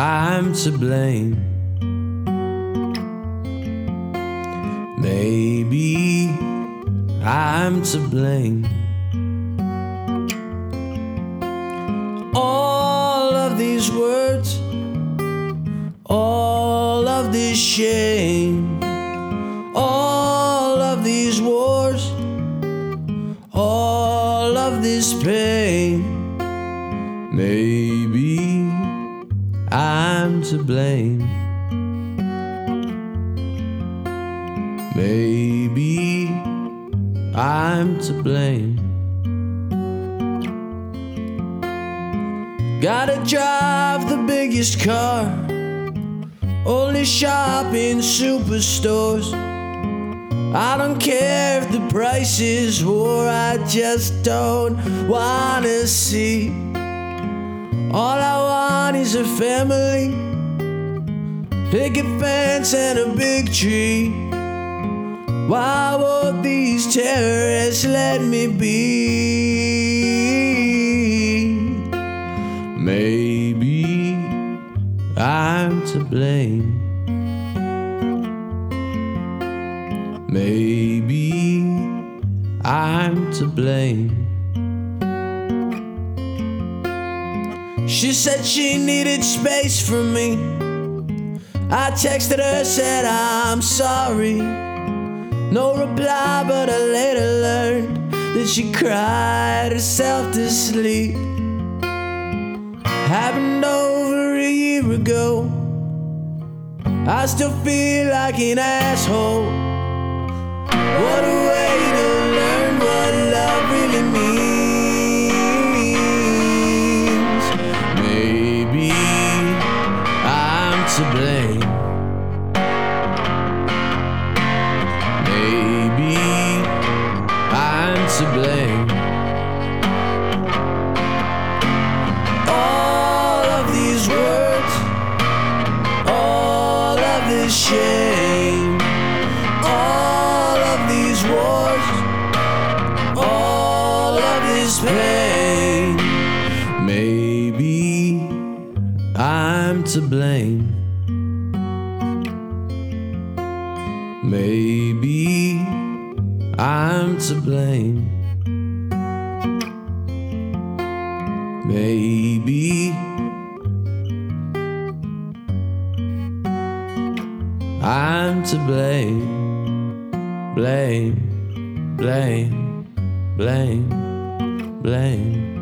I'm to blame. Maybe I'm to blame. All of these words, all of this shame, all of these wars, all of this pain. Maybe I'm to blame. Maybe I'm to blame. Gotta drive the biggest car, only shop in superstores. I don't care if the price is war, I just don't wanna see. All I want is a family, picket fence, and a big tree. Why won't these terrorists let me be? Maybe I'm to blame. Maybe I'm to blame. She said she needed space from me. I texted her, said I'm sorry. No reply, but I later learned that she cried herself to sleep. Happened over a year ago. I still feel like an asshole. What a way to blame. Maybe I'm to blame. All of these words, all of this shame, all of these wars, all of this pain. Maybe I'm to blame. Maybe I'm to blame. Maybe I'm to blame. Blame, blame, blame, blame.